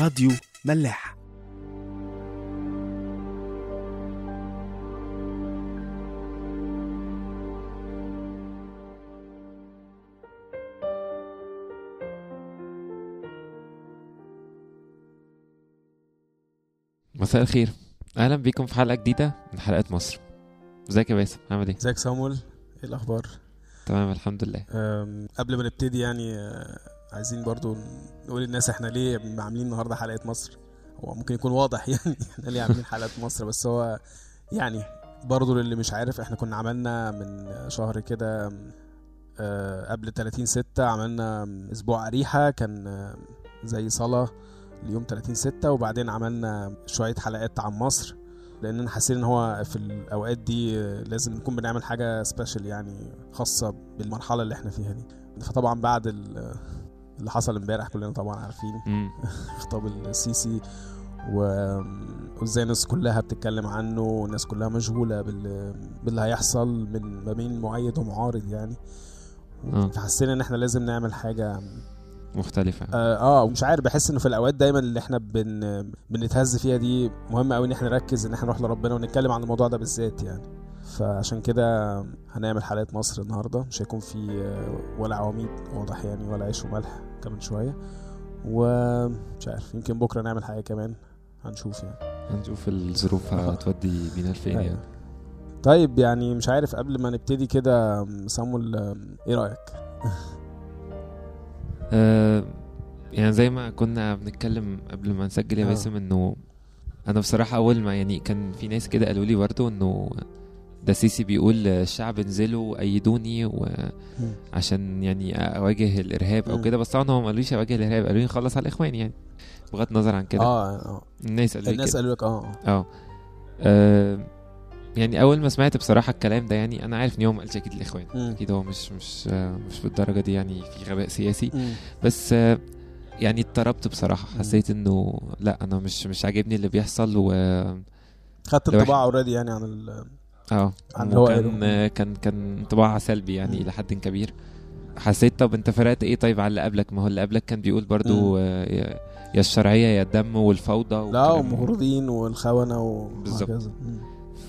راديو ملاح. مساء الخير. أهلا بيكم في حلقة جديدة من حلقات مصر. إزيك يا باسم؟ عامل إيه؟ إزيك سامول؟ إيه الأخبار؟ تمام الحمد لله. قبل ما نبتدي يعني آه، عايزين برضو نقول للناس إحنا ليه عاملين النهارده حلقة مصر؟ هو ممكن يكون واضح يعني إحنا ليه عاملين حلقة مصر بس هو يعني برضو للي مش عارف إحنا كنا عملنا من شهر كده آه، قبل 30 ستة عملنا أسبوع اريحه كان زي صلاة ليوم 30 ستة وبعدين عملنا شوية حلقات عن مصر لاننا حاسين إن هو في الأوقات دي لازم نكون بنعمل حاجة سبيشال يعني خاصة بالمرحلة اللي إحنا فيها دي. فطبعا بعد اللي حصل امبارح كلنا طبعا عارفين. خطاب السيسي وازاي الناس كلها بتتكلم عنه والناس كلها مشغولة بال... باللي هيحصل من ما بين مؤيد ومعارض يعني. آه. فحسينا إن إحنا لازم نعمل حاجة مختلفة. آه, آه مش عارف بحس إنه في الأوقات دايما اللي إحنا بن بنتهز فيها دي مهم قوي إن إحنا نركز إن إحنا نروح لربنا ونتكلم عن الموضوع ده بالذات يعني. فعشان كده هنعمل حلقة مصر النهارده. مش هيكون في آه، ولا عواميد واضح يعني ولا عيش وملح كمان شوية. ومش عارف يمكن بكرة نعمل حاجة كمان. هنشوف يعني. هنشوف الظروف هتودي بينا لفين أيوة. يعني. طيب يعني مش عارف قبل ما نبتدي كده سامول آه، إيه رأيك؟ آه يعني زي ما كنا بنتكلم قبل ما نسجل يا. باسم انه أنا بصراحة أول ما يعني كان في ناس كده قالوا لي برضه إنه ده سيسي بيقول الشعب انزلوا أيدوني وعشان يعني أواجه الإرهاب أو. كده بس طبعا هو ما قالوليش اواجه الإرهاب قالوا لي خلص على الإخوان يعني بغض النظر عن كده آه آه الناس قالوا الناس قالوا لك آه آه آه، يعني أول ما سمعت بصراحة الكلام ده يعني أنا عارف إن هو ما قالش أكيد الاخوان. أكيد هو مش مش آه، مش بالدرجة دي يعني في غباء سياسي مم. بس آه، يعني اضطربت بصراحة. حسيت إنه لأ أنا مش مش عاجبني اللي بيحصل و خدت انطباع اوريدي يعني عن ال آه. آه، كان كان انطباع سلبي يعني. إلى حد كبير حسيت طب انت فرقت إيه طيب على اللي قبلك ما هو اللي قبلك كان بيقول برضو. آه، يا الشرعية يا الدم والفوضى لا والخونة بالظبط. وهكذا.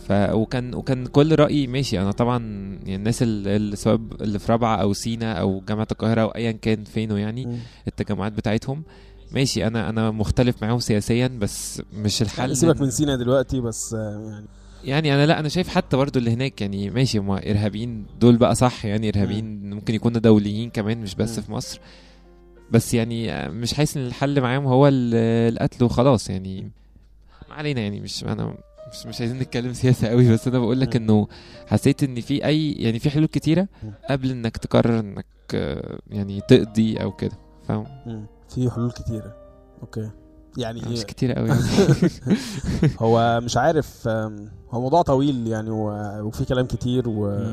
ف وكان وكان كل رأيي ماشي أنا طبعا يعني الناس ال- اللي سواء اللي في رابعة أو سينا أو جامعة القاهرة أو ايا كان فينه يعني. التجمعات بتاعتهم ماشي أنا أنا مختلف معاهم سياسيا بس مش الحل يعني سيبك من سينا دلوقتي بس آه، يعني يعني أنا لا أنا شايف حتى برضو اللي هناك يعني ماشي هم إرهابيين دول بقى صح يعني إرهابيين ممكن يكونوا دوليين كمان مش بس. في مصر بس يعني مش حاسس إن الحل معاهم هو ال- القتل وخلاص يعني ما علينا يعني مش أنا مش مش عايزين نتكلم سياسة قوي بس أنا بقول لك. إنه حسيت إن في أي يعني في حلول كتيرة. قبل إنك تقرر إنك يعني تقضي أو كده فاهم. في حلول كتيرة أوكي يعني مش كتيره قوي. هو مش عارف هو موضوع طويل يعني وفي كلام كتير و...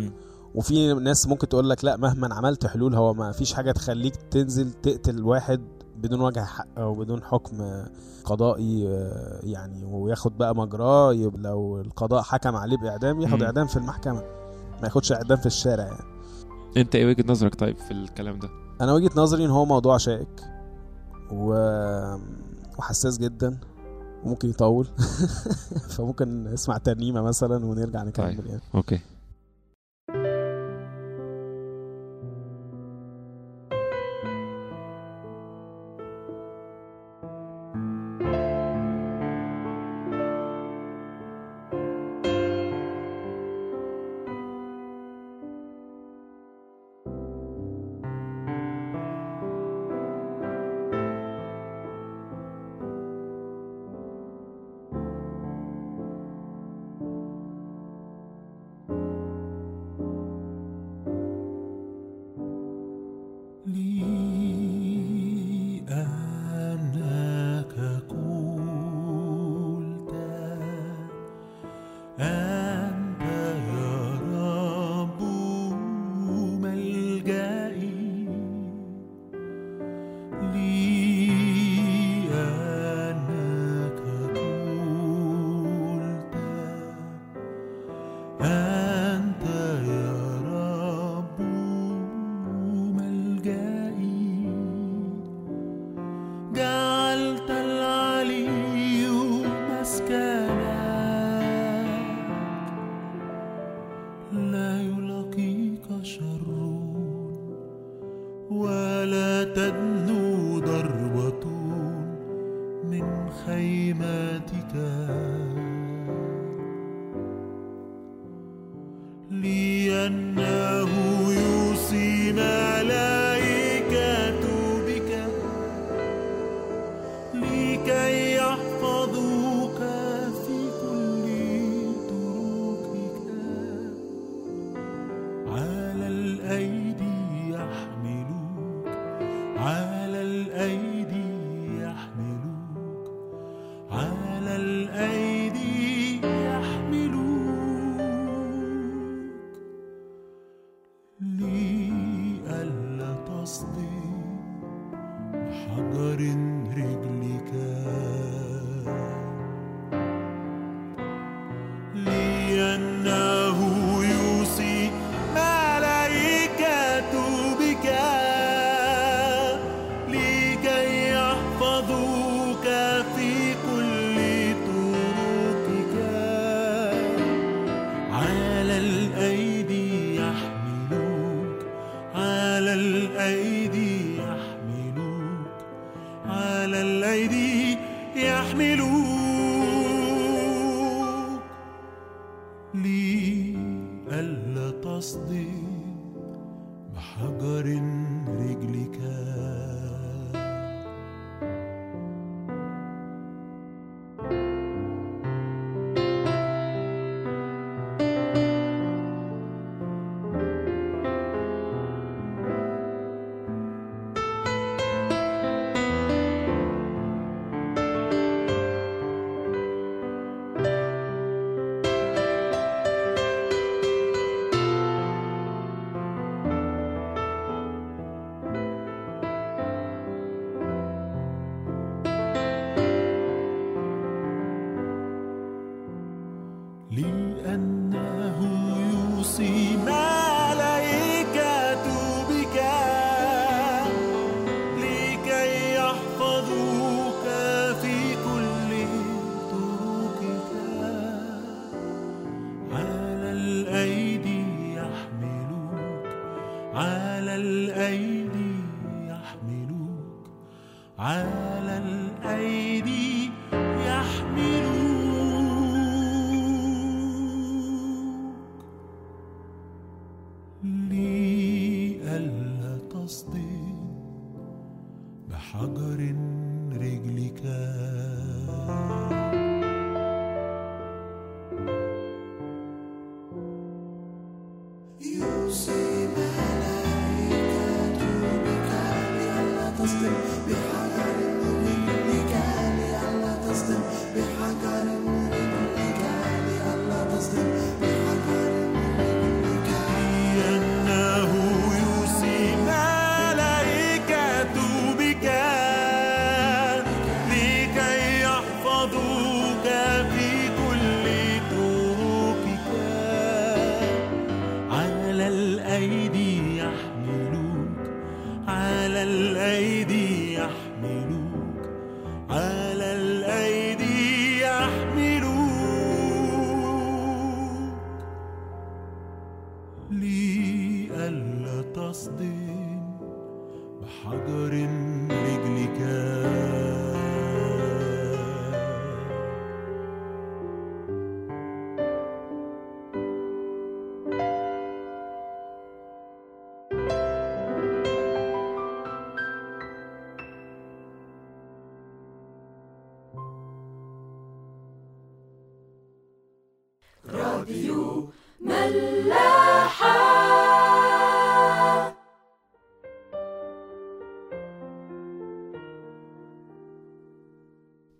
وفي ناس ممكن تقول لك لا مهما عملت حلول هو ما فيش حاجة تخليك تنزل تقتل واحد بدون وجه حق أو بدون حكم قضائي آه، يعني وياخد بقى مجراه لو القضاء حكم عليه بإعدام ياخد. إعدام في المحكمة ما ياخدش إعدام في الشارع يعني أنت إيه وجهة نظرك طيب في الكلام ده أنا وجهة نظري إن هو موضوع شائك و... وحساس جدا وممكن يطول فممكن نسمع ترنيمة مثلا ونرجع نكمل طيب. يعني أوكي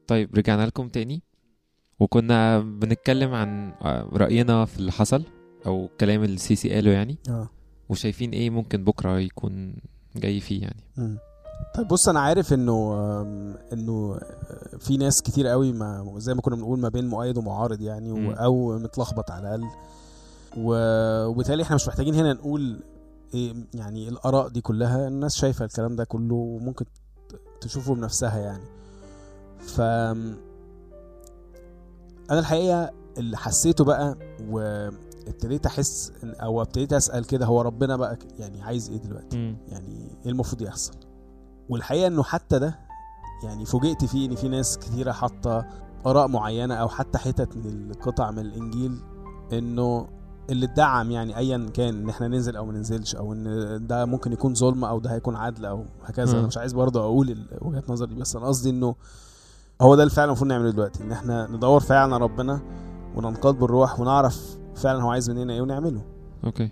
طيب رجعنا لكم تاني. وكنا بنتكلم عن آه، رأينا في اللي حصل أو الكلام اللي السيسي قاله يعني. آه. وشايفين إيه ممكن بكرة يكون جاي فيه يعني. مم. طيب بص أنا عارف إنه إنه آه، في ناس كتير قوي ما زي ما كنا بنقول ما بين مؤيد ومعارض يعني. أو متلخبط على الأقل. وبالتالي إحنا مش محتاجين هنا نقول إيه يعني الآراء دي كلها. الناس شايفة الكلام ده كله وممكن تشوفه بنفسها يعني. ف أنا الحقيقة اللي حسيته بقى و ابتديت احس أو ابتديت أسأل كده هو ربنا بقى يعني عايز إيه دلوقتي مم. يعني إيه المفروض يحصل والحقيقة إنه حتى ده يعني فوجئت فيه إن في ناس كتيرة حاطة آراء معينة أو حتى حتت من القطع من الإنجيل إنه اللي ادعم يعني ايا كان إن إحنا ننزل أو ما ننزلش أو إن ده ممكن يكون ظلم أو ده هيكون عدل أو هكذا مم. أنا مش عايز برضه أقول وجهة نظري بس أنا قصدي إنه هو ده اللي فعلا المفروض نعمله دلوقتي إن إحنا ندور فعلا على ربنا وننقاد بالروح ونعرف فعلا هو عايز مننا إيه ونعمله أوكي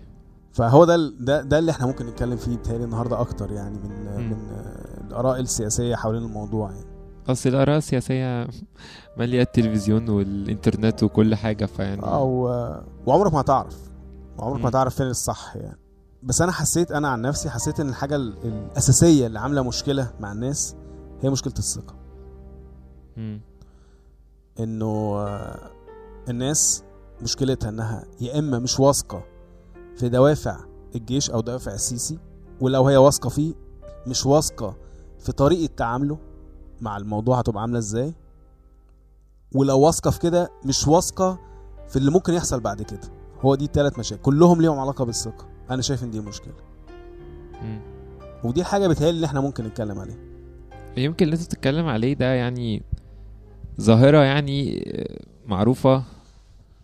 فهو ده ده ده اللي إحنا ممكن نتكلم فيه بتهيألي النهارده أكتر يعني من مم. من الآراء السياسية حوالين الموضوع يعني أصل الآراء السياسية مالية التلفزيون والإنترنت وكل حاجة فيعني أو وعمرك ما هتعرف وعمرك ما. هتعرف فين الصح يعني بس أنا حسيت أنا عن نفسي حسيت إن الحاجة ال- الأساسية اللي عاملة مشكلة مع الناس هي مشكلة الثقة. إنه آه، الناس مشكلتها إنها يا إما مش واثقة في دوافع الجيش أو دوافع السيسي ولو هي واثقة فيه مش واثقة في طريقة تعامله مع الموضوع هتبقى عاملة إزاي ولو واثقة في كده مش واثقة في اللي ممكن يحصل بعد كده. هو دي التلات مشاكل كلهم ليهم علاقة بالثقة. أنا شايف إن دي مشكلة. مم. ودي الحاجة بتهيألي إن إحنا ممكن نتكلم عليها. يمكن اللي أنت بتتكلم عليه ده يعني ظاهرة يعني معروفة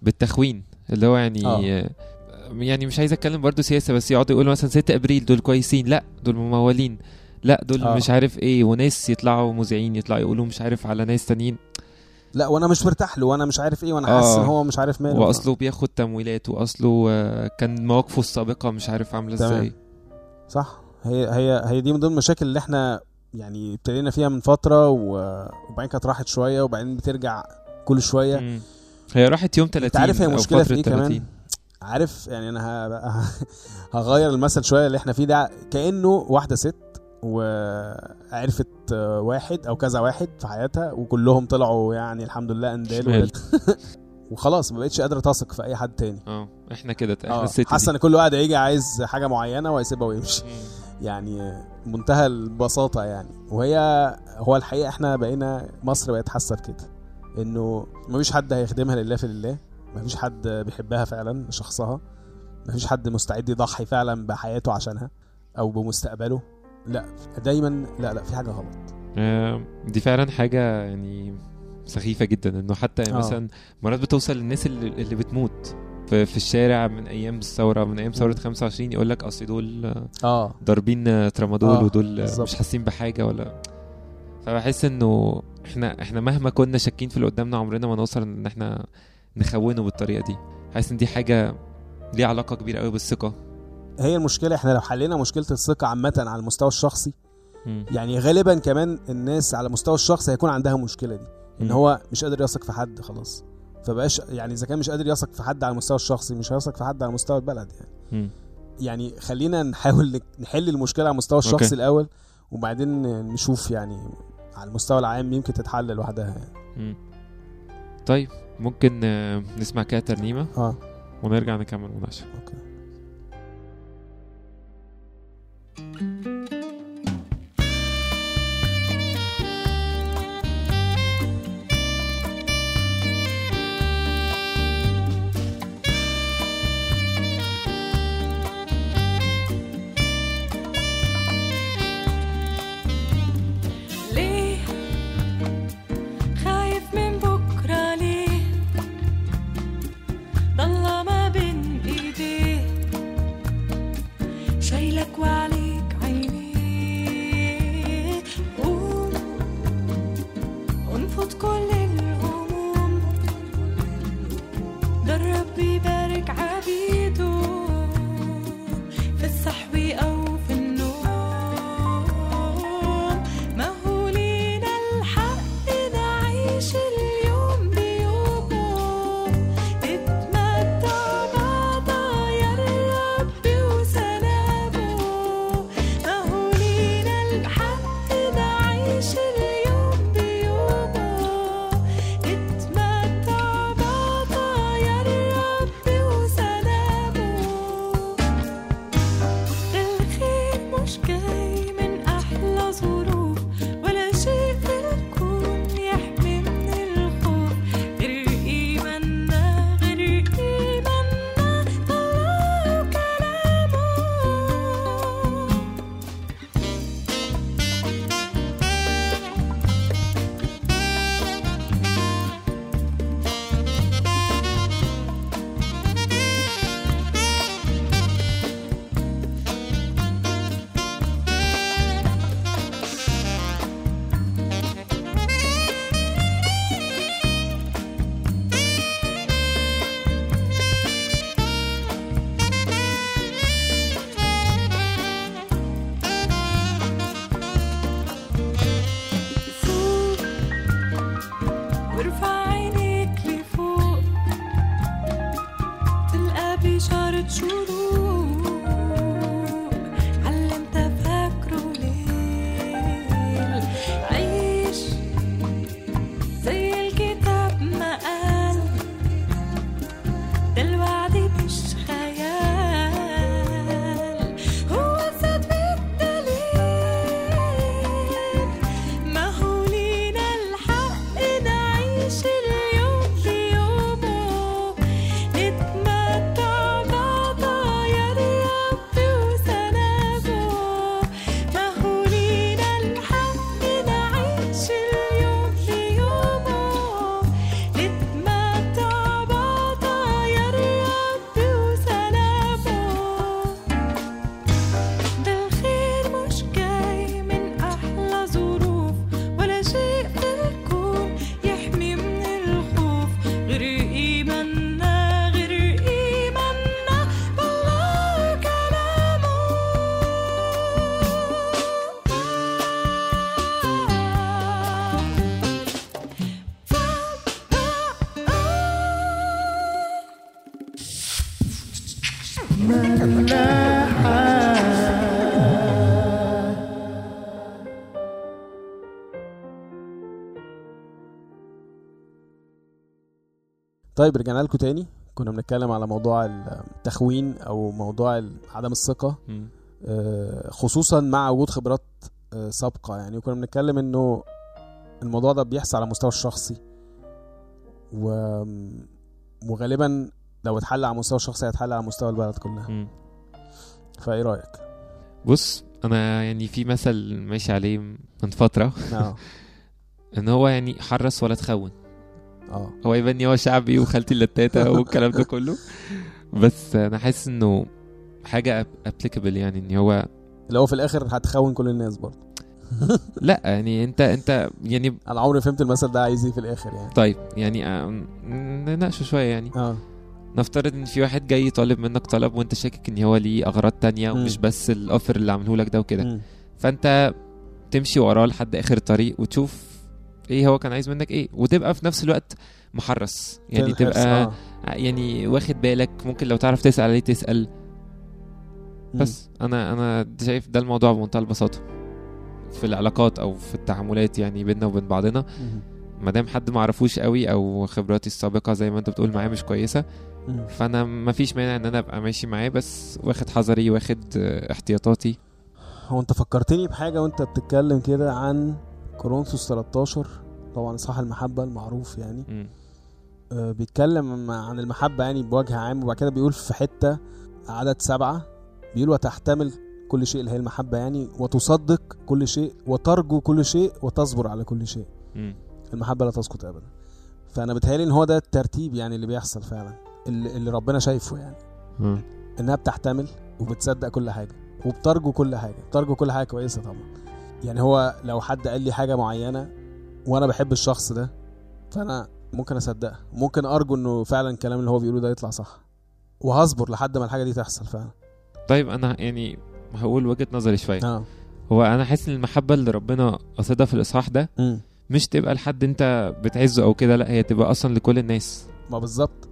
بالتخوين اللي هو يعني آه. يعني مش عايز أتكلم برضو سياسة بس يقعدوا يقولوا مثلا 6 أبريل دول كويسين لأ دول ممولين لأ دول آه. مش عارف إيه وناس يطلعوا مذيعين يطلعوا يقولوا مش عارف على ناس تانيين لأ وأنا مش مرتاح له وأنا مش عارف إيه وأنا حاسس آه. إن هو مش عارف ماله وأصله بياخد تمويلات وأصله آه، كان مواقفه السابقة مش عارف عاملة تمام. إزاي صح هي هي هي دي من ضمن المشاكل اللي إحنا يعني ابتدينا فيها من فترة وبعدين كانت راحت شوية وبعدين بترجع كل شوية مم. هي راحت يوم 30 انت عارف هي مشكلة في إيه كمان 30. عارف يعني أنا هغير المثل شوية اللي إحنا فيه ده كأنه واحدة ست وعرفت واحد أو كذا واحد في حياتها وكلهم طلعوا يعني الحمد لله أندال. وخلاص ما بقتش قادرة تثق في أي حد تاني آه إحنا كده إحنا آه الست حاسة إن كل واحد هيجي عايز حاجة معينة وهيسيبها ويمشي. يعني منتهى البساطة يعني. وهي هو الحقيقة إحنا بقينا مصر بقت حاسة بكده انه مفيش حد هيخدمها لله في لله مفيش حد بيحبها فعلا شخصها مفيش حد مستعد يضحي فعلا بحياته عشانها أو بمستقبله. لا دايما لا لا في حاجة غلط. آه، دي فعلا حاجة يعني سخيفة جدا إنه حتى آه. مثلا مرات بتوصل للناس اللي, اللي بتموت. في, في الشارع من أيام الثورة من أيام ثورة 25 يقول لك أصل دول آه ضاربين ترامادول آه، ودول بالظبط. مش حاسين بحاجة ولا فبحس إنه إحنا إحنا مهما كنا شاكين في اللي قدامنا عمرنا ما نوصل إن إحنا نخونه بالطريقة دي حاسس إن دي حاجة ليها علاقة كبيرة قوي بالثقة هي المشكلة إحنا لو حلينا مشكلة الثقة عامة على المستوى الشخصي مم. يعني غالبا كمان الناس على المستوى الشخصي هيكون عندها المشكلة دي إن مم. هو مش قادر يثق في حد خلاص فبقاش يعني إذا كان مش قادر يثق في حد على المستوى الشخصي مش هيثق في حد على مستوى البلد يعني مم. يعني خلينا نحاول نحل المشكلة على المستوى الشخصي okay. الأول وبعدين نشوف يعني على المستوى العام يمكن تتحل لوحدها يعني. طيب ممكن آه، نسمع كده ترنيمة آه ونرجع نكمل مناقشة okay truth. طيب رجعنا لكم تاني. كنا بنتكلم على موضوع التخوين أو موضوع عدم الثقة. آه، خصوصا مع وجود خبرات آه، سابقة. يعني وكنا بنتكلم إنه الموضوع ده بيحصل على المستوى الشخصي و... وغالبا لو اتحل على المستوى الشخصي هيتحل على مستوى البلد كلها. مم. فإيه رأيك؟ بص أنا يعني في مثل ماشي عليه من فترة. آه. إن هو يعني حرص ولا تخون. آه. هو يبان هو شعبي وخالتي اللتاتة والكلام ده كله. بس أنا حاسس إنه حاجة ابليكابل يعني إن هو اللي هو في الآخر هتخون كل الناس برضه. لأ يعني أنت أنت يعني أنا عمري فهمت المثل ده عايز إيه في الآخر يعني. طيب يعني آه، نناقشه شوية يعني. آه. نفترض إن في واحد جاي طالب منك طلب وأنت شاكك إن هو ليه أغراض تانية مم. ومش بس الأوفر اللي عمله لك ده وكده. فأنت تمشي وراه لحد آخر الطريق وتشوف إيه هو كان عايز منك إيه وتبقى في نفس الوقت محرص يعني تبقى آه. يعني واخد بالك ممكن لو تعرف تسأل عليه تسأل مم. بس أنا أنا شايف ده الموضوع بمنتهى البساطة في العلاقات أو في التعاملات يعني بيننا وبين بعضنا. ما دام حد ما عرفوش قوي أو خبراتي السابقة زي ما أنت بتقول معاه مش كويسة مم. فأنا ما فيش مانع إن أنا أبقى ماشي معاه بس واخد حذري واخد آه، احتياطاتي. هو أنت فكرتني بحاجة وأنت بتتكلم كده عن كورنثوس 13 طبعا اصحاح المحبة المعروف يعني. مم. آه، بيتكلم عن المحبة يعني بوجه عام وبعد كده بيقول في حتة عدد سبعة بيقول وتحتمل كل شيء اللي هي المحبة يعني وتصدق كل شيء وترجو كل شيء وتصبر على كل شيء. مم. المحبة لا تسقط ابدا. فأنا بتهيألي إن هو ده الترتيب يعني اللي بيحصل فعلا. اللي, اللي ربنا شايفه يعني. مم. إنها بتحتمل وبتصدق كل حاجة وبترجو كل حاجة بترجو كل حاجة كويسة طبعا. يعني هو لو حد قال لي حاجة معينة وأنا بحب الشخص ده فأنا ممكن أصدقها. ممكن أرجو إنه فعلا الكلام اللي هو بيقوله ده يطلع صح وهصبر لحد ما الحاجة دي تحصل فعلا. طيب أنا يعني هقول وجهة نظري شوية. آه هو أنا حاسس إن المحبة اللي ربنا قصدها في الإصحاح ده امم مش تبقى لحد أنت بتعزه أو كده لأ هي تبقى أصلا لكل الناس. ما بالظبط.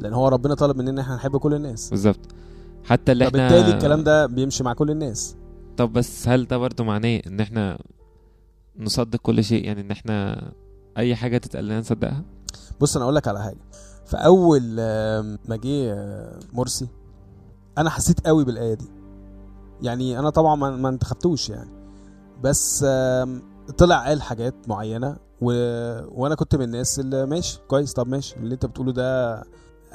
لأن هو ربنا طالب مننا إحنا نحب كل الناس. بالظبط. حتى اللي إحنا فبالتالي الكلام ده بيمشي مع كل الناس؟ طب بس هل ده برضه معناه إن إحنا نصدق كل شيء؟ يعني إن إحنا أي حاجة تتقال لنا نصدقها؟ بص أنا أقول لك على حاجة. في أول آم، ما جه آه، مرسي أنا حسيت قوي بالآية دي. يعني أنا طبعا ما انتخبتوش يعني. بس طلع قال حاجات معينة و... وأنا كنت من الناس اللي ماشي كويس طب ماشي اللي أنت بتقوله ده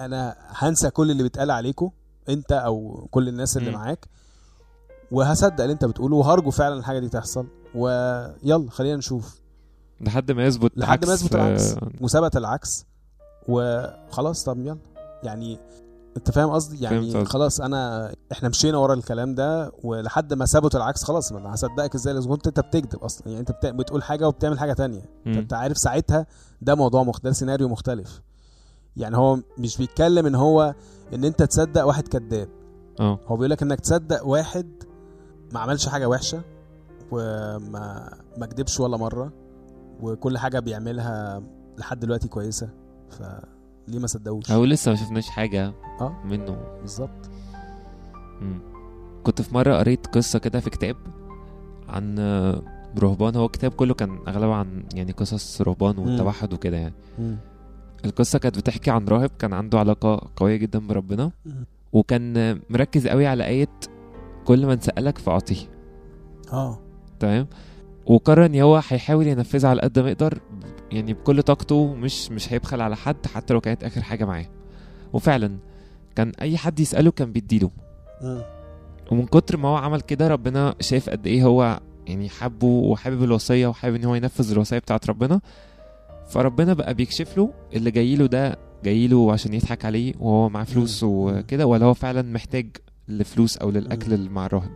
أنا هنسى كل اللي بيتقال عليكم انت أو كل الناس اللي. معاك وهصدق اللي انت بتقوله وهرجو فعلا الحاجة دي تحصل. ويلا خلينا نشوف. لحد ما يثبت لحد ما يثبت العكس. وثبت العكس. وخلاص طب يلا. يعني انت فاهم قصدي؟ يعني. خلاص انا إحنا مشينا ورا الكلام ده ولحد ما ثبت العكس خلاص ما أنا هصدقك إزاي؟ اذا كنت انت بتكذب أصلا. يعني انت. بتقول حاجة وبتعمل حاجة تانية. مم. فانت عارف ساعتها ده موضوع مختلف سيناريو مختلف. يعني هو مش بيتكلم إن هو إن أنت تصدق واحد كذاب. آه. هو بيقول لك إنك تصدق واحد ما عملش حاجة وحشة وما ما كدبش ولا مرة وكل حاجة بيعملها لحد دلوقتي كويسة. فليه ما صدقوش؟ هو لسه ما شفناش حاجة آه. منه. بالظبط. كنت في مرة قريت قصة كده في كتاب عن رهبان. هو الكتاب كله كان أغلبه عن يعني قصص رهبان والتوحد وكده يعني. القصة كانت بتحكي عن راهب كان عنده علاقة قوية جدا بربنا. مم. وكان آه، مركز قوي على آية كل من سألك فأعطيه. آه. تمام؟ وقرر ان هو هيحاول ينفذها على قد ما يقدر. يعني بكل طاقته مش مش هيبخل على حد حتى لو كانت آخر حاجة معاه. وفعلا كان أي حد يسأله كان بيديله. مم. ومن كتر ما هو عمل كده ربنا شايف قد إيه هو يعني حبه وحابب الوصية وحابب إن هو ينفذ الوصية بتاعت ربنا. فربنا بقى بيكشف له اللي جاي له ده جاي له عشان يضحك عليه وهو معاه فلوس. وكده ولا هو فعلا محتاج لفلوس أو للأكل مع الراهب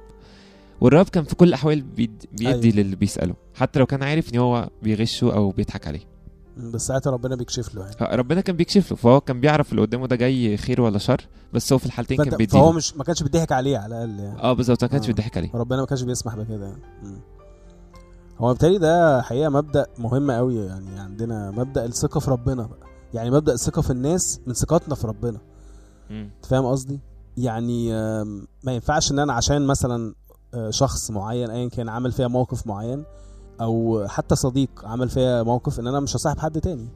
والراهب كان في كل الأحوال بيد- بيدي أيوة. للي بيسأله حتى لو كان عارف إن هو بيغشه أو بيضحك عليه بس ساعتها ربنا بيكشف له يعني ربنا كان بيكشف له فهو كان بيعرف اللي قدامه ده جاي خير ولا شر بس هو في الحالتين كان بيديله فهو مش ما كانش بيضحك عليه على الأقل يعني آه بالظبط ما كانش آه. بيضحك عليه ربنا ما كانش بيسمح بكده يعني. هو بالتالي ده حقيقة مبدأ مهم قوي يعني عندنا مبدأ الثقة في ربنا بقى يعني مبدأ الثقة في الناس من ثقتنا في ربنا. أنت فاهم قصدي يعني ما ينفعش إن أنا عشان مثلا آه، شخص معين ايا كان عمل فيها موقف معين أو حتى صديق عمل فيها موقف إن أنا مش هصاحب حد تاني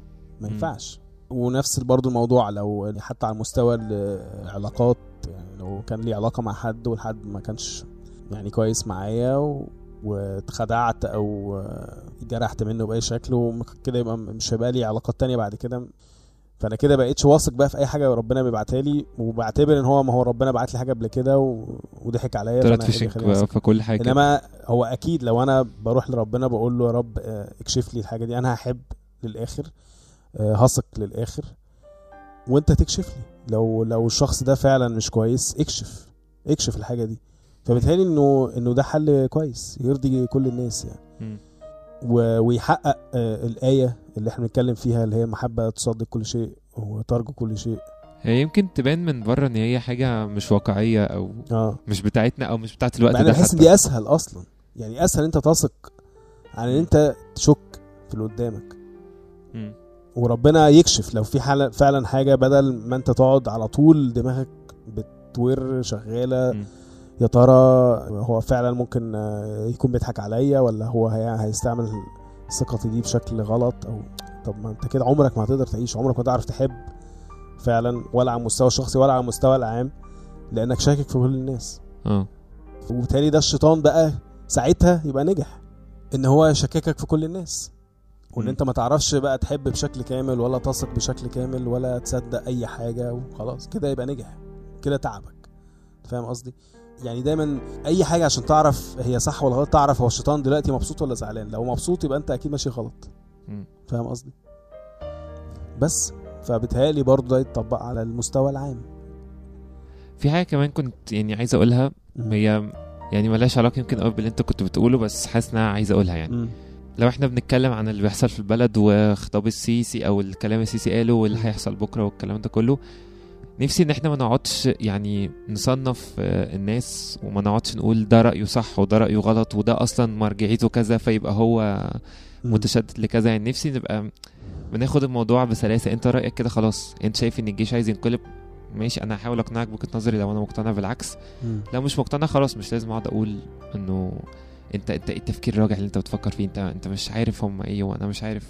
ما. ينفعش ونفس برضو الموضوع لو حتى على مستوى العلاقات يعني لو كان لي علاقة مع حد والحد ما كانش يعني كويس معايا. واتخدعت أو آه، اتجرحت منه بأي شكل وكده يبقى مش هيبقى لي علاقات تانية بعد كده. فأنا كده بقيتش واثق بقى في أي حاجة ربنا بيبعتها لي وبعتبر إن هو ما هو ربنا بعت لي حاجة قبل كده و... وضحك عليا طلعت في إيه شك؟ في كل حاجة. إنما هو أكيد لو أنا بروح لربنا بقول له يا رب آه، اكشف لي الحاجة دي أنا هحب للآخر آه، هثق للآخر. وأنت تكشف لي. لو لو الشخص ده فعلا مش كويس اكشف اكشف الحاجة دي. فبالتالي إنه إنه ده حل كويس يرضي كل الناس يعني. و- ويحقق آه، الآية اللي إحنا بنتكلم فيها اللي هي محبة تصدق كل شيء وترجو كل شيء هي يمكن تبان من بره إن هي حاجة مش واقعية أو آه مش بتاعتنا أو مش بتاعت الوقت ده أنا بحس إن دي أسهل أصلا يعني أسهل أنت تثق عن إن أنت تشك في اللي قدامك مم. وربنا يكشف لو في حالة فعلا حاجة بدل ما أنت تقعد على طول دماغك بتور شغالة مم. يا ترى هو فعلا ممكن آه، يكون بيضحك عليا ولا هو هي- هيستعمل ثقتي دي بشكل غلط أو طب ما أنت كده عمرك ما هتقدر تعيش عمرك ما تعرف تحب فعلا ولا على المستوى الشخصي ولا على المستوى العام لأنك شاكك في كل الناس. آه. وبالتالي ده الشيطان بقى ساعتها يبقى نجح إن هو يشككك في كل الناس. وإن. أنت ما تعرفش بقى تحب بشكل كامل ولا تثق بشكل كامل ولا تصدق أي حاجة وخلاص كده يبقى نجح كده تعبك. فاهم قصدي؟ يعني دايما أي حاجة عشان تعرف هي صح ولا غلط تعرف هو الشيطان دلوقتي مبسوط ولا زعلان لو مبسوط يبقى أنت أكيد ماشي غلط. فاهم قصدي بس فبتهيألي برضه ده يتطبق على المستوى العام في حاجة كمان كنت يعني عايز أقولها. هي يعني ملهاش علاقة يمكن قوي باللي أنت كنت بتقوله بس حاسس إن أنا عايز أقولها يعني مم. لو إحنا بنتكلم عن اللي بيحصل في البلد وخطاب السيسي أو الكلام السيسي قاله واللي. هيحصل بكرة والكلام ده كله نفسي ان إحنا ما نقعدش يعني نصنف آه، الناس وما نقعدش نقول ده رأيه صح وده رأيه غلط وده أصلا مرجعيته كذا فيبقى هو. متشدد لكذا. يعني نفسي نبقى بناخد الموضوع بسلاسة. انت رأيك كده؟ خلاص. انت شايف إن الجيش عايز ينقلب؟ ماشي. أنا هحاول أقنعك بوجهة نظري لو أنا مقتنع بالعكس. مم. لو مش مقتنع خلاص مش لازم أقعد أقول إنه أنت أنت إيه التفكير الراجع اللي أنت بتفكر فيه؟ أنت أنت مش عارف هم إيه وأنا مش عارف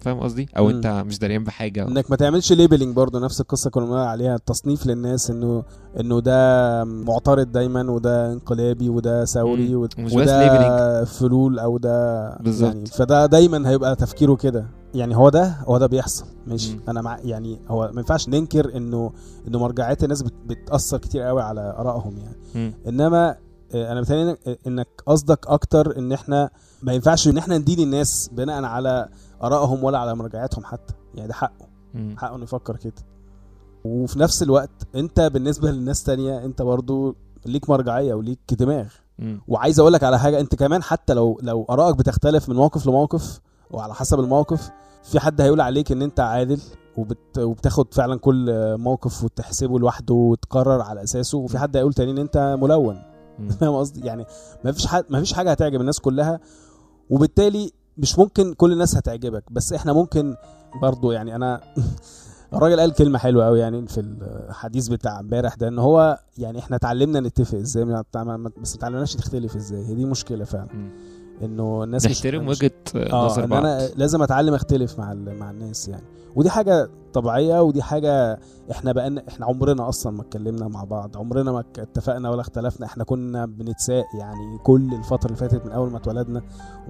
فاهم قصدي أو مم. أنت مش دريان بحاجة إنك ما تعملش labeling برضه نفس القصة كنا بنقول عليها التصنيف للناس إنه إنه ده معترض دايما وده انقلابي وده ثوري وده فلول أو ده بالظبط. يعني فده دايما هيبقى تفكيره كده يعني هو ده هو ده بيحصل ماشي. أنا مع يعني هو ما ينفعش ننكر إنه إنه مرجعيات الناس بت- بتأثر كتير قوي على آرائهم يعني مم. إنما آه، أنا بتهيألي إنك قصدك أكتر إن إحنا ما ينفعش إن إحنا ندين الناس بناء على آرائهم ولا على مرجعياتهم حتى. يعني ده حقه. مم. حقه إنه يفكر كده. وفي نفس الوقت أنت بالنسبة للناس تانية أنت برضو ليك مرجعيه وليك دماغ. وعايز أقول لك على حاجة أنت كمان حتى لو لو آرائك بتختلف من موقف لموقف وعلى حسب الموقف في حد هيقول عليك إن أنت عادل وبت وبتاخد فعلا كل موقف وتحسبه لوحده وتقرر على أساسه وفي حد هيقول تاني إن أنت ملون. فاهم قصدي؟ يعني ما فيش حد ما فيش حاجة هتعجب الناس كلها. وبالتالي مش ممكن كل الناس هتعجبك بس إحنا ممكن برضو يعني أنا الراجل قال كلمة حلوة قوي يعني في الحديث بتاع امبارح ده إن هو يعني إحنا اتعلمنا نتفق إزاي بس ما اتعلمناش نختلف إزاي هي دي مشكلة فعلا. إنه الناس نحترم وجهة آه نظر بعض. أنا لازم أتعلم أختلف مع مع الناس يعني. ودي حاجة طبيعية ودي حاجة إحنا بقى إحنا عمرنا أصلا ما اتكلمنا مع بعض. عمرنا ما اتفقنا ولا اختلفنا. إحنا كنا بنتساق يعني كل الفترة اللي فاتت من أول ما اتولدنا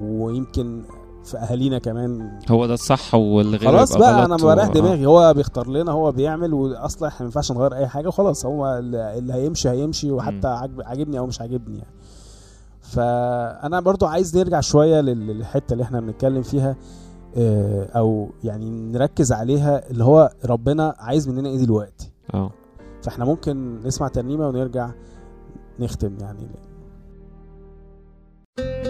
ويمكن في أهالينا كمان. هو ده الصح واللي غيره خلاص بقى أنا بريح و- دماغي. هو بيختار لنا هو بيعمل واصلا إحنا ما ينفعش نغير أي حاجة. وخلاص هو اللي هيمشي هيمشي وحتى عاجبني أو مش عاجبني يعني. فأنا برضو عايز نرجع شوية لل- للحتة اللي إحنا بنتكلم فيها آه، أو يعني نركز عليها اللي هو ربنا عايز مننا إيه دلوقتي؟ آه. فإحنا ممكن نسمع ترنيمة ونرجع نختم يعني. ما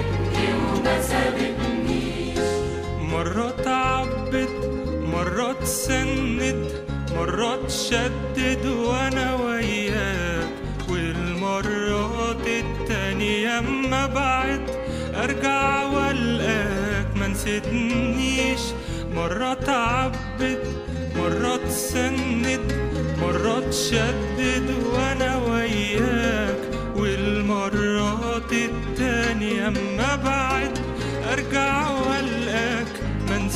مرات عبد مرات سند مرات شدد وأنا وياك. والمرات التانية أما بعد أرجع والقاك ما نسيتنيش مرات عبد مرات سند مرات شدد وأنا وياك. والمرات التانية أما بعد أرجع والقاك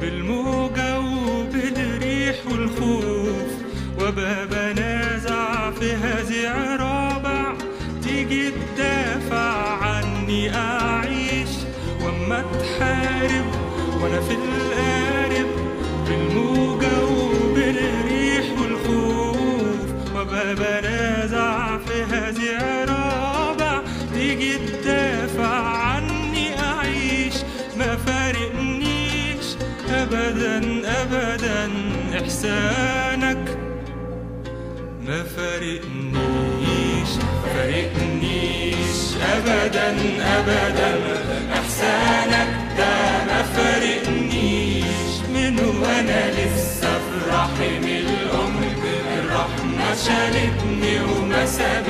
بالموجة وبالريح والخوف. وابقى بنازع في هزيع رابع تيجي تدافع عني أعيش وأما تحارب وأنا في القارب. بالموجة وبالريح والخوف. وابقى احسانك ما فارقنيش فارقنيش. ابدا ابدا أحسانك ده ما فارقنيش. من وأنا لسه في رحم الام الرحمة شالتني وما سابتنيش.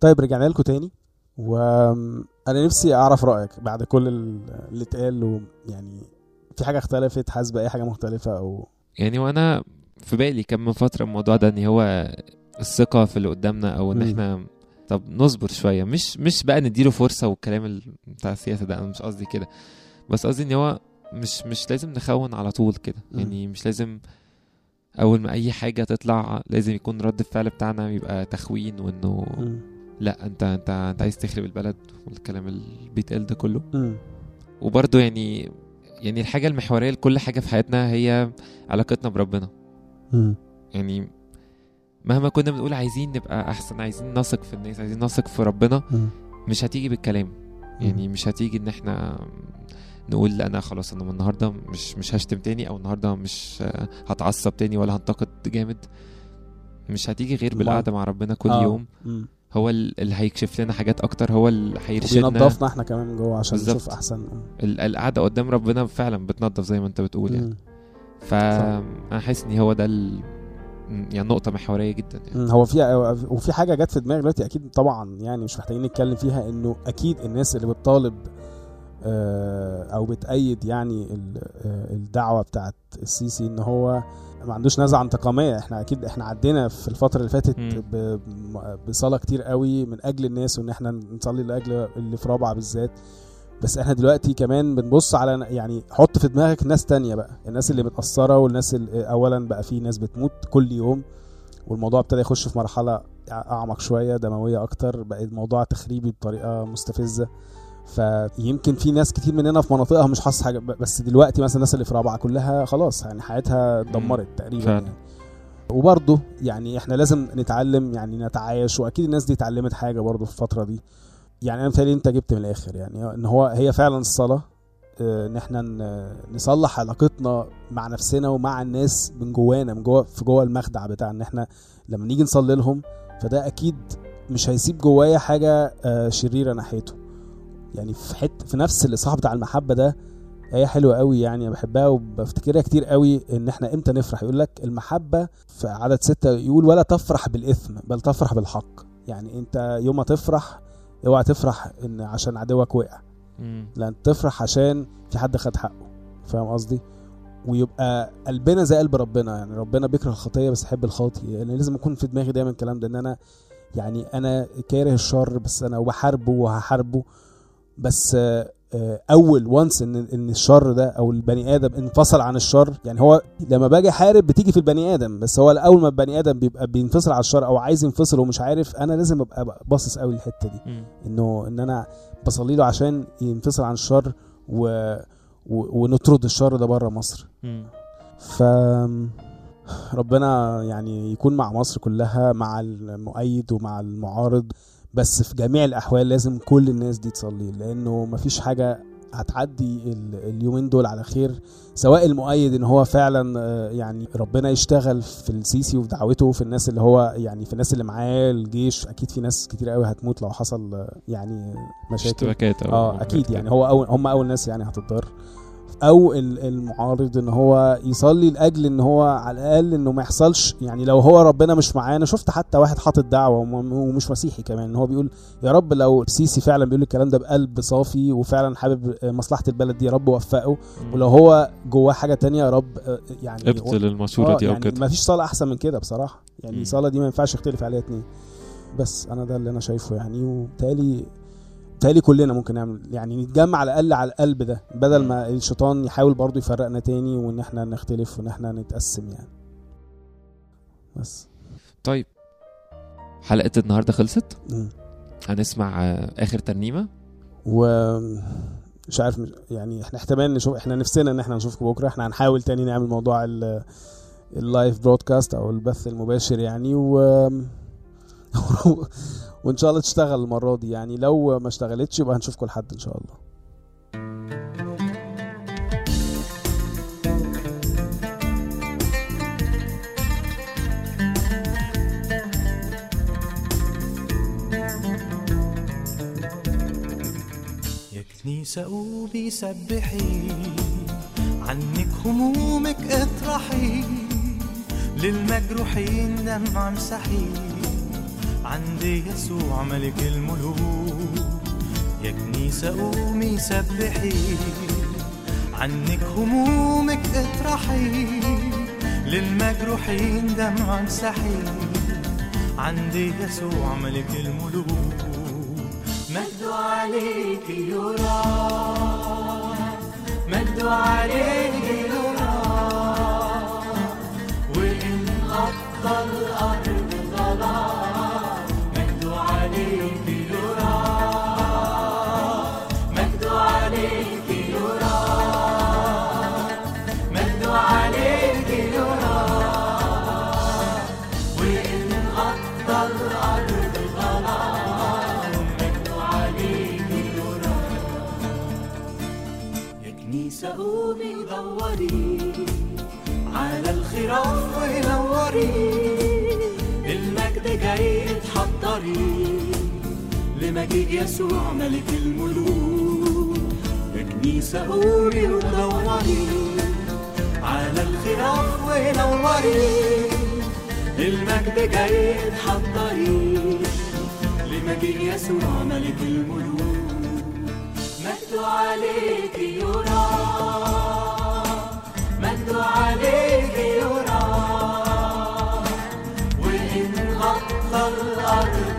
طيب رجعنا لكم تاني. وأنا نفسي أعرف رأيك بعد كل ال- اللي اتقال ويعني في حاجة اختلفت حاسس بأي حاجة مختلفة أو يعني وأنا في بالي كان من فترة الموضوع ده إن هو الثقة في اللي قدامنا أو إن. إحنا طب نصبر شوية مش مش بقى نديله فرصة والكلام ال- بتاع السياسة ده أنا مش قصدي كده بس قصدي إن هو مش مش لازم نخون على طول كده. يعني مش لازم أول ما أي حاجة تطلع لازم يكون رد الفعل بتاعنا يبقى تخوين وإنه. لأ أنت أنت أنت عايز تخرب البلد والكلام اللي بيتقال ده كله مم. وبرضه يعني يعني الحاجة المحورية لكل حاجة في حياتنا هي علاقتنا بربنا. يعني مهما كنا بنقول عايزين نبقى أحسن عايزين نثق في الناس عايزين نثق في ربنا. مش هتيجي بالكلام يعني مش هتيجي إن إحنا نقول أنا خلاص أنا من النهارده مش مش هشتم تاني أو النهارده مش هتعصب تاني ولا هنتقد جامد مش هتيجي غير؟ بالقعدة مع ربنا كل آه. يوم مم. هو ال- اللي هيكشف لنا حاجات أكتر هو اللي هيرشدنا وبينضفنا إحنا كمان جوه عشان بالظبط. نشوف أحسن ال- القعدة قدام ربنا فعلا بتنضف زي ما أنت بتقول يعني مم. فانا حاسس إن هو ده ال... يعني نقطة محورية جدا يعني. هو في وفي حاجة جت في دماغي دلوقتي أكيد طبعا يعني مش محتاجين نتكلم فيها إنه أكيد الناس اللي بتطالب آه، أو بتأيد يعني آه، الدعوة بتاعت السيسي إن هو ما عندوش نزعة انتقامية. إحنا أكيد إحنا عدينا في الفترة اللي فاتت بصلاه كتير قوي من أجل الناس وإن إحنا نصلي لأجل اللي في رابعه بالذات. بس إحنا دلوقتي كمان بنبص على يعني حط في دماغك ناس تانية بقى الناس اللي متأثرة والناس اللي اولا بقى في ناس بتموت كل يوم والموضوع ابتدى يخش في مرحلة أعمق شوية دموية أكتر بقى الموضوع تخريبي بطريقة مستفزة فيمكن في ناس كتير مننا في مناطقها مش حاسس حاجة بس دلوقتي مثلا الناس اللي في رابعة كلها خلاص يعني حياتها اتدمرت تقريبا فعلا. يعني. وبرضه يعني إحنا لازم نتعلم يعني نتعايش وأكيد الناس دي اتعلمت حاجة برضه في الفترة دي يعني أنا متهيألي أنت جبت من الآخر يعني إن هو هي فعلا الصلاة آه، إن إحنا نصلح علاقتنا مع نفسنا ومع الناس من جوانا من جوا في جوا المخدع بتاع إن إحنا لما نيجي نصلي لهم فده أكيد مش هيسيب جوايا حاجة آه، شريرة ناحيته. يعني في حت في نفس الإصحاح بتاع المحبة ده هي حلوة قوي يعني بحبها وبفتكرها كتير قوي إن إحنا إمتى نفرح؟ يقول لك المحبة في عدد ستة يقول ولا تفرح بالإثم بل تفرح بالحق. يعني أنت يوم ما تفرح اوعى تفرح إن عشان عدوك وقع. لأن تفرح عشان في حد خد حقه. فاهم قصدي؟ ويبقى قلبنا زي قلب ربنا. يعني ربنا بيكره الخطية بس يحب الخاطي. يعني لازم يكون في دماغي دايما الكلام ده إن أنا يعني أنا كاره الشر بس أنا وبحاربه وهحاربه. بس أول وانس ان إن الشر ده أو البني آدم انفصل عن الشر يعني هو لما باجي أحارب بتيجي في البني آدم بس هو أول ما البني آدم بيبقى بينفصل عن الشر أو عايز ينفصل ومش عارف أنا لازم أبقى باصص قوي الحته دي. إنه إن أنا بصلي له عشان ينفصل عن الشر و... و... ونطرد الشر ده بره مصر. ف ربنا يعني يكون مع مصر كلها مع المؤيد ومع المعارض بس في جميع الأحوال لازم كل الناس دي تصلي لأنه مفيش حاجة هتعدي ال- اليومين دول على خير سواء المؤيد إن هو فعلا آه، يعني ربنا يشتغل في السيسي وفي دعوته في الناس اللي هو يعني في الناس اللي معاه الجيش أكيد في ناس كتير قوي هتموت لو حصل آه، يعني مشاكل. اشتباكات آه أكيد يعني هو أول هم أول ناس يعني هتتضر. أو ال- المعارض إن هو يصلي لأجل إن هو على الأقل إنه ما يحصلش. يعني لو هو ربنا مش معانا شفت حتى واحد حاطط دعوة وم- ومش مسيحي كمان إن هو بيقول يا رب لو السيسي فعلا بيقول الكلام ده بقلب صافي وفعلا حابب مصلحة البلد دي يا رب وفقه. ولو هو جواه حاجة تانية يا رب آه، يعني ابطل المشوره آه، دي أو يعني كده. ما فيش صلاة أحسن من كده بصراحة. يعني. الصلاه دي ما ينفعش يختلف عليها اتنين. بس أنا ده اللي أنا شايفه يعني. وبالتالي بالتالي كلنا ممكن نعمل يعني نتجمع على الأقل على القلب ده بدل. ما الشيطان يحاول برضو يفرقنا تاني وإن إحنا نختلف وإن إحنا نتقسم يعني. بس. طيب. حلقة النهارده خلصت. هنسمع آخر ترنيمة؟ و مش عارف يعني إحنا احتمال نشوف إحنا نفسنا إن إحنا نشوفكم بكرة إحنا هنحاول تاني نعمل موضوع ال ال live broadcast أو البث المباشر يعني و وإن شاء الله تشتغل المرة دي. يعني لو ما اشتغلتش يبقى هنشوفكم لحد إن شاء الله. يا كنيسة قومي سبحي عنك همومك اطرحي للمجروحين دمع امسحي عند يسوع ملك الملوك. يا كنيسة قومي سبحي. عنك همومك اطرحي. للمجروحين دمع امسحي عند يسوع ملك الملوك. مجد عليك يرى مجد عليك يرى وإن غطى قومي دوري على الخراف ونوري. المجد جاي اتحضري لمجيء يسوع ملك الملوك. يا كنيسة قومي ودوري على الخراف ونوري. المجد جاي تحضري لمجيء يسوع ملك الملوك. مجد عليك يرى. مجد عليك يرى وإن غطى الأرض